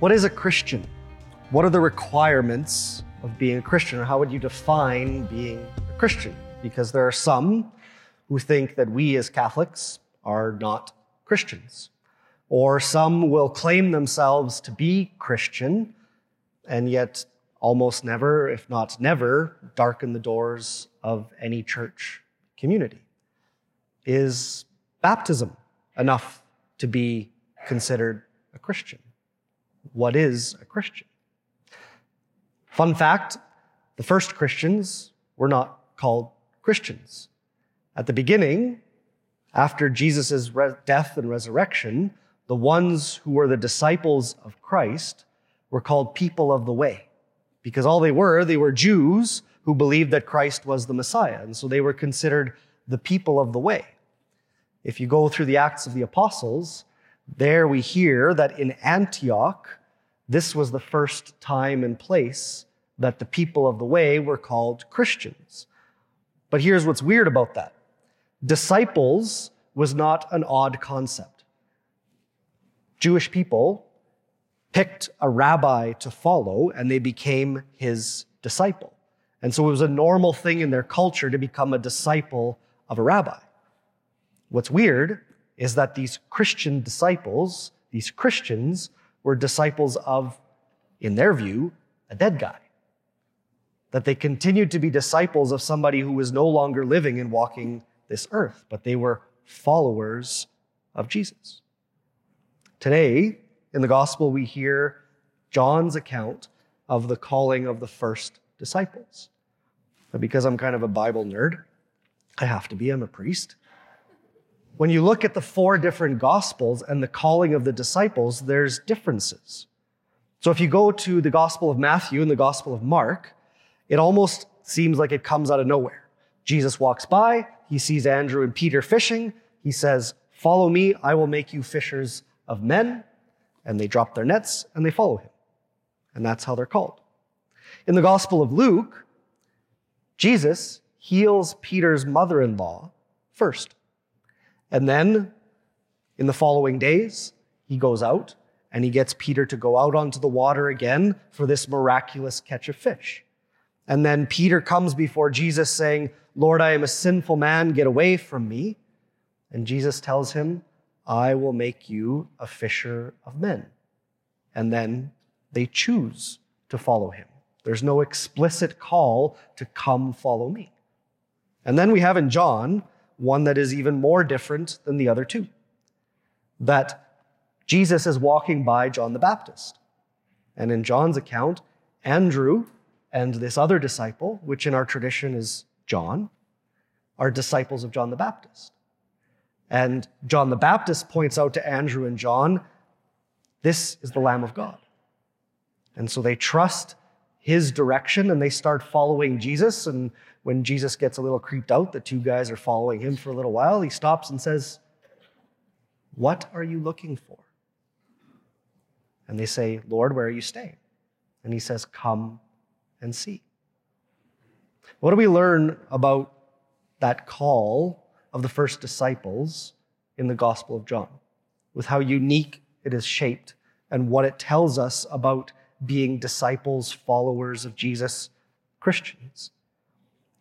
What is a Christian? What are the requirements of being a Christian? Or how would you define being a Christian? Because there are some who think that we as Catholics are not Christians. Or some will claim themselves to be Christian and yet almost never, if not never, darken the doors of any church community. Is baptism enough to be considered a Christian? What is a Christian. Fun fact the first Christians were not called Christians. At the beginning, after Jesus' death and resurrection, the ones who were the disciples of Christ were called people of the way. Because all they were, they were Jews who believed that Christ was the Messiah. And so they were considered the people of the way. If you go through the Acts of the Apostles, there we hear that in Antioch, this was the first time and place that the people of the way were called Christians. But here's what's weird about that disciples was not an odd concept. Jewish people picked a rabbi to follow and they became his disciple. And so it was a normal thing in their culture to become a disciple of a rabbi. What's weird is that these Christian disciples, these Christians, were disciples of, in their view, a dead guy. That they continued to be disciples of somebody who was no longer living and walking this earth, but they were followers of Jesus. Today, in the gospel, we hear John's account of the calling of the first disciples. But because I'm kind of a Bible nerd, I have to be, I'm a priest when you look at the four different gospels and the calling of the disciples, there's differences. So if you go to the gospel of Matthew and the gospel of Mark, it almost seems like it comes out of nowhere. Jesus walks by, he sees Andrew and Peter fishing. He says, Follow me, I will make you fishers of men. And they drop their nets and they follow him. And that's how they're called. In the Gospel of Luke, Jesus heals Peter's mother in law first. And then in the following days, he goes out and he gets Peter to go out onto the water again for this miraculous catch of fish. And then Peter comes before Jesus saying, Lord, I am a sinful man, get away from me. And Jesus tells him, I will make you a fisher of men. And then they choose to follow him. There's no explicit call to come follow me. And then we have in John one that is even more different than the other two. That Jesus is walking by John the Baptist. And in John's account, Andrew and this other disciple, which in our tradition is John, are disciples of John the Baptist. And John the Baptist points out to Andrew and John, this is the Lamb of God. And so they trust his direction and they start following Jesus. And when Jesus gets a little creeped out, the two guys are following him for a little while. He stops and says, What are you looking for? And they say, Lord, where are you staying? And he says, Come and see. What do we learn about that call of the first disciples in the Gospel of John? With how unique it is shaped and what it tells us about being disciples, followers of Jesus, Christians.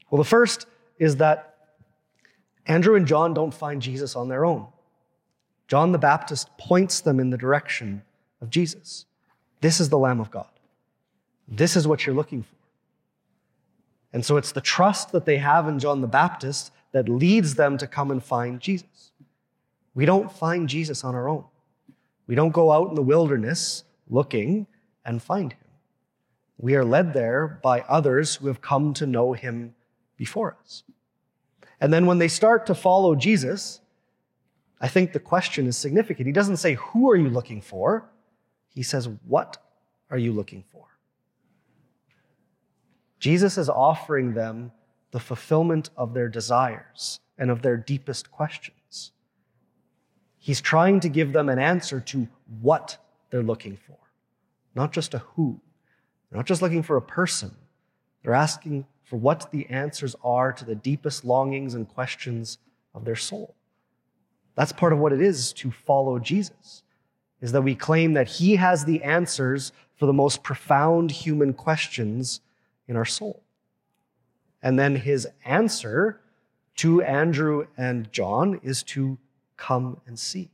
Well, the first is that Andrew and John don't find Jesus on their own. John the Baptist points them in the direction of Jesus. This is the Lamb of God. This is what you're looking for. And so it's the trust that they have in John the Baptist that leads them to come and find Jesus. We don't find Jesus on our own. We don't go out in the wilderness looking and find him. We are led there by others who have come to know him before us. And then when they start to follow Jesus, I think the question is significant. He doesn't say, Who are you looking for? He says, What are you looking for? Jesus is offering them the fulfillment of their desires and of their deepest questions. He's trying to give them an answer to what they're looking for, not just a who. They're not just looking for a person, they're asking for what the answers are to the deepest longings and questions of their soul. That's part of what it is to follow Jesus. is that we claim that he has the answers for the most profound human questions in our soul. And then his answer to Andrew and John is to come and see.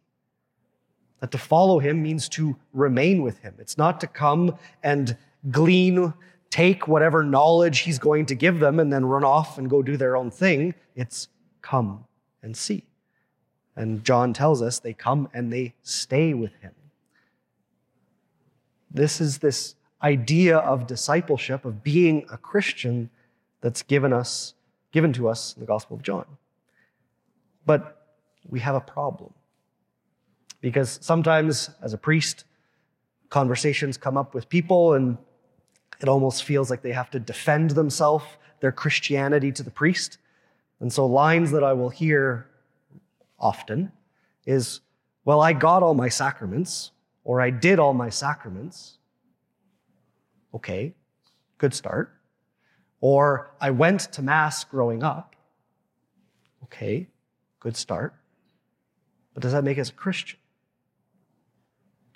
That to follow him means to remain with him. It's not to come and glean, take whatever knowledge he's going to give them and then run off and go do their own thing. It's come and see. And John tells us they come and they stay with him. This is this idea of discipleship, of being a Christian, that's given us, given to us in the Gospel of John. But we have a problem. Because sometimes, as a priest, conversations come up with people and it almost feels like they have to defend themselves, their Christianity to the priest. And so, lines that I will hear often is, Well, I got all my sacraments, or I did all my sacraments. Okay, good start. Or I went to Mass growing up. Okay, good start. But does that make us a Christian?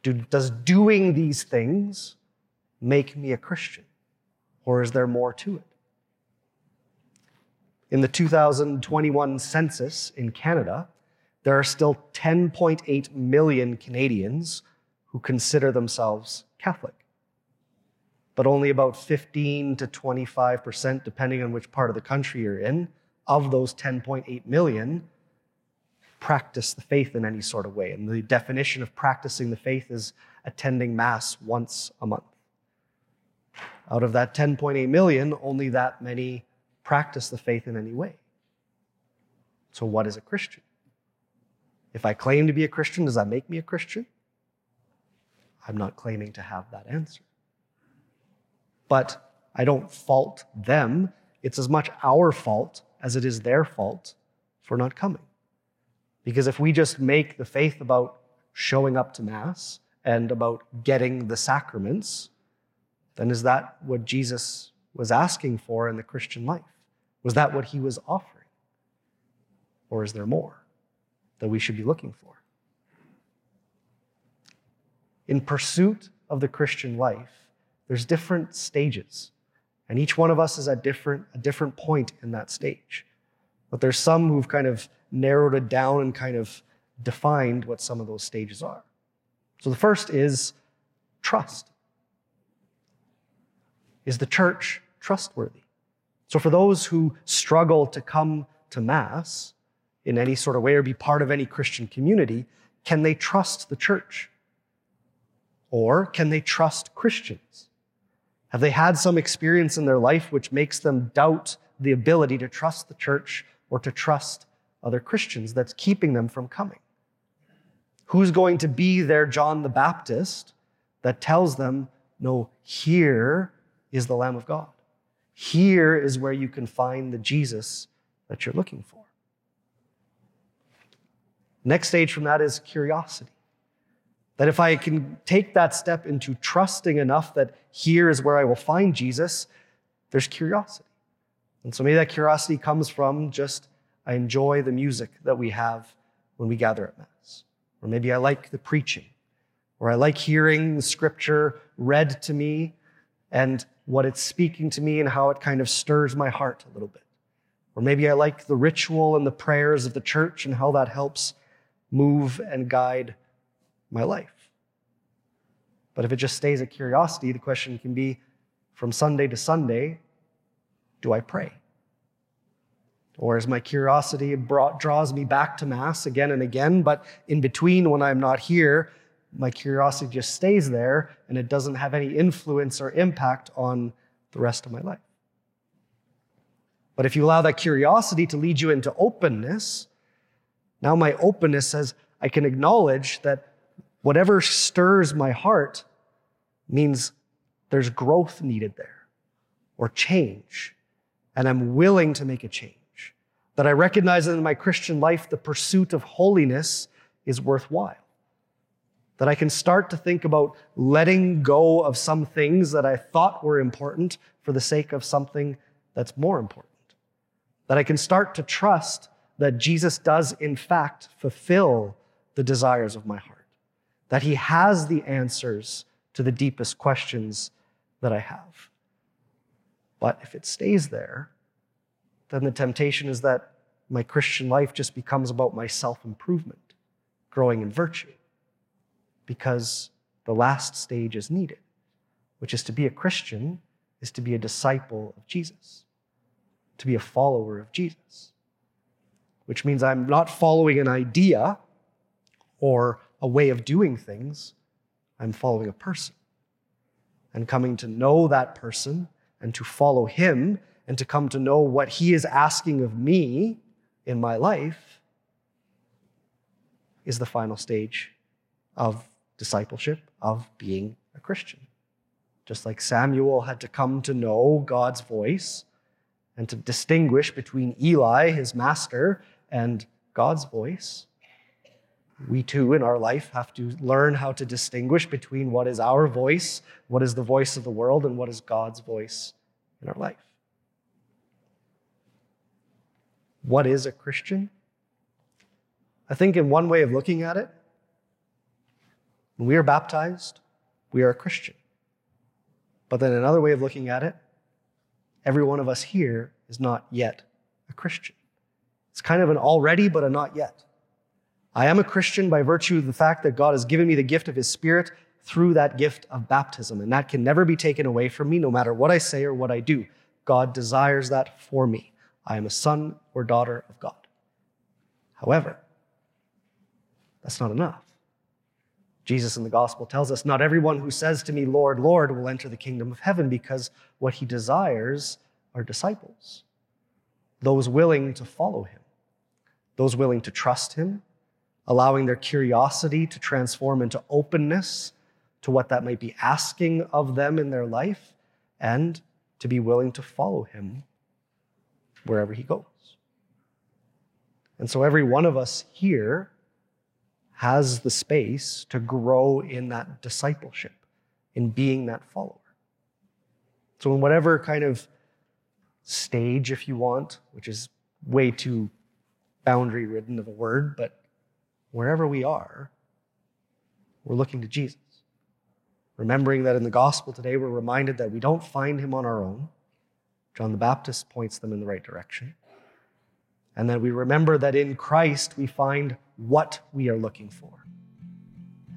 Do, does doing these things make me a Christian? Or is there more to it? In the 2021 census in Canada, there are still 10.8 million Canadians who consider themselves Catholic. But only about 15 to 25%, depending on which part of the country you're in, of those 10.8 million practice the faith in any sort of way. And the definition of practicing the faith is attending Mass once a month. Out of that 10.8 million, only that many practice the faith in any way. So, what is a Christian? If I claim to be a Christian, does that make me a Christian? I'm not claiming to have that answer. But I don't fault them. It's as much our fault as it is their fault for not coming. Because if we just make the faith about showing up to Mass and about getting the sacraments, then is that what Jesus was asking for in the Christian life? Was that what he was offering? Or is there more that we should be looking for? in pursuit of the Christian life, there's different stages. And each one of us is at different, a different point in that stage. But there's some who've kind of narrowed it down and kind of defined what some of those stages are. So the first is trust. Is the church trustworthy? So for those who struggle to come to Mass in any sort of way or be part of any Christian community, can they trust the church? Or can they trust Christians? Have they had some experience in their life which makes them doubt the ability to trust the church or to trust other Christians that's keeping them from coming? Who's going to be their John the Baptist that tells them, no, here is the Lamb of God? Here is where you can find the Jesus that you're looking for. Next stage from that is curiosity. That if I can take that step into trusting enough that here is where I will find Jesus, there's curiosity. And so maybe that curiosity comes from just, I enjoy the music that we have when we gather at Mass. Or maybe I like the preaching. Or I like hearing the scripture read to me and what it's speaking to me and how it kind of stirs my heart a little bit. Or maybe I like the ritual and the prayers of the church and how that helps move and guide my life. But if it just stays a curiosity, the question can be from Sunday to Sunday, do I pray? Or as my curiosity brought, draws me back to Mass again and again, but in between when I'm not here, my curiosity just stays there and it doesn't have any influence or impact on the rest of my life. But if you allow that curiosity to lead you into openness, now my openness says I can acknowledge that Whatever stirs my heart means there's growth needed there or change. And I'm willing to make a change. That I recognize that in my Christian life, the pursuit of holiness is worthwhile. That I can start to think about letting go of some things that I thought were important for the sake of something that's more important. That I can start to trust that Jesus does, in fact, fulfill the desires of my heart that He has the answers to the deepest questions that I have. But if it stays there, then the temptation is that my Christian life just becomes about my self improvement, growing in virtue, because the last stage is needed, which is to be a Christian, is to be a disciple of Jesus, to be a follower of Jesus, which means I'm not following an idea or a way of doing things, I'm following a person. And coming to know that person and to follow him and to come to know what he is asking of me in my life is the final stage of discipleship, of being a Christian. Just like Samuel had to come to know God's voice and to distinguish between Eli, his master, and God's voice, we too in our life have to learn how to distinguish between what is our voice, what is the voice of the world, and what is God's voice in our life. What is a Christian? I think, in one way of looking at it, when we are baptized, we are a Christian. But then another way of looking at it, every one of us here is not yet a Christian. It's kind of an already, but a not yet. I am a Christian by virtue of the fact that God has given me the gift of His Spirit through that gift of baptism, and that can never be taken away from me, no matter what I say or what I do. God desires that for me. I am a son or daughter of God. However, that's not enough. Jesus in the gospel tells us, Not everyone who says to me, Lord, Lord, will enter the kingdom of heaven, because what he desires are disciples, those willing to follow him, those willing to trust him, allowing their curiosity to transform into openness to what that might be asking of them in their life, and to be willing to follow him wherever he goes. And so every one of us here has the space to grow in that discipleship, in being that follower. So, in whatever kind of stage, if you want, which is way too boundary ridden of a word, but wherever we are, we're looking to Jesus. Remembering that in the gospel today, we're reminded that we don't find him on our own. John the Baptist points them in the right direction. And then we remember that in Christ we find what we are looking for.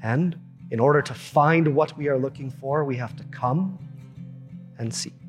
And in order to find what we are looking for, we have to come and seek.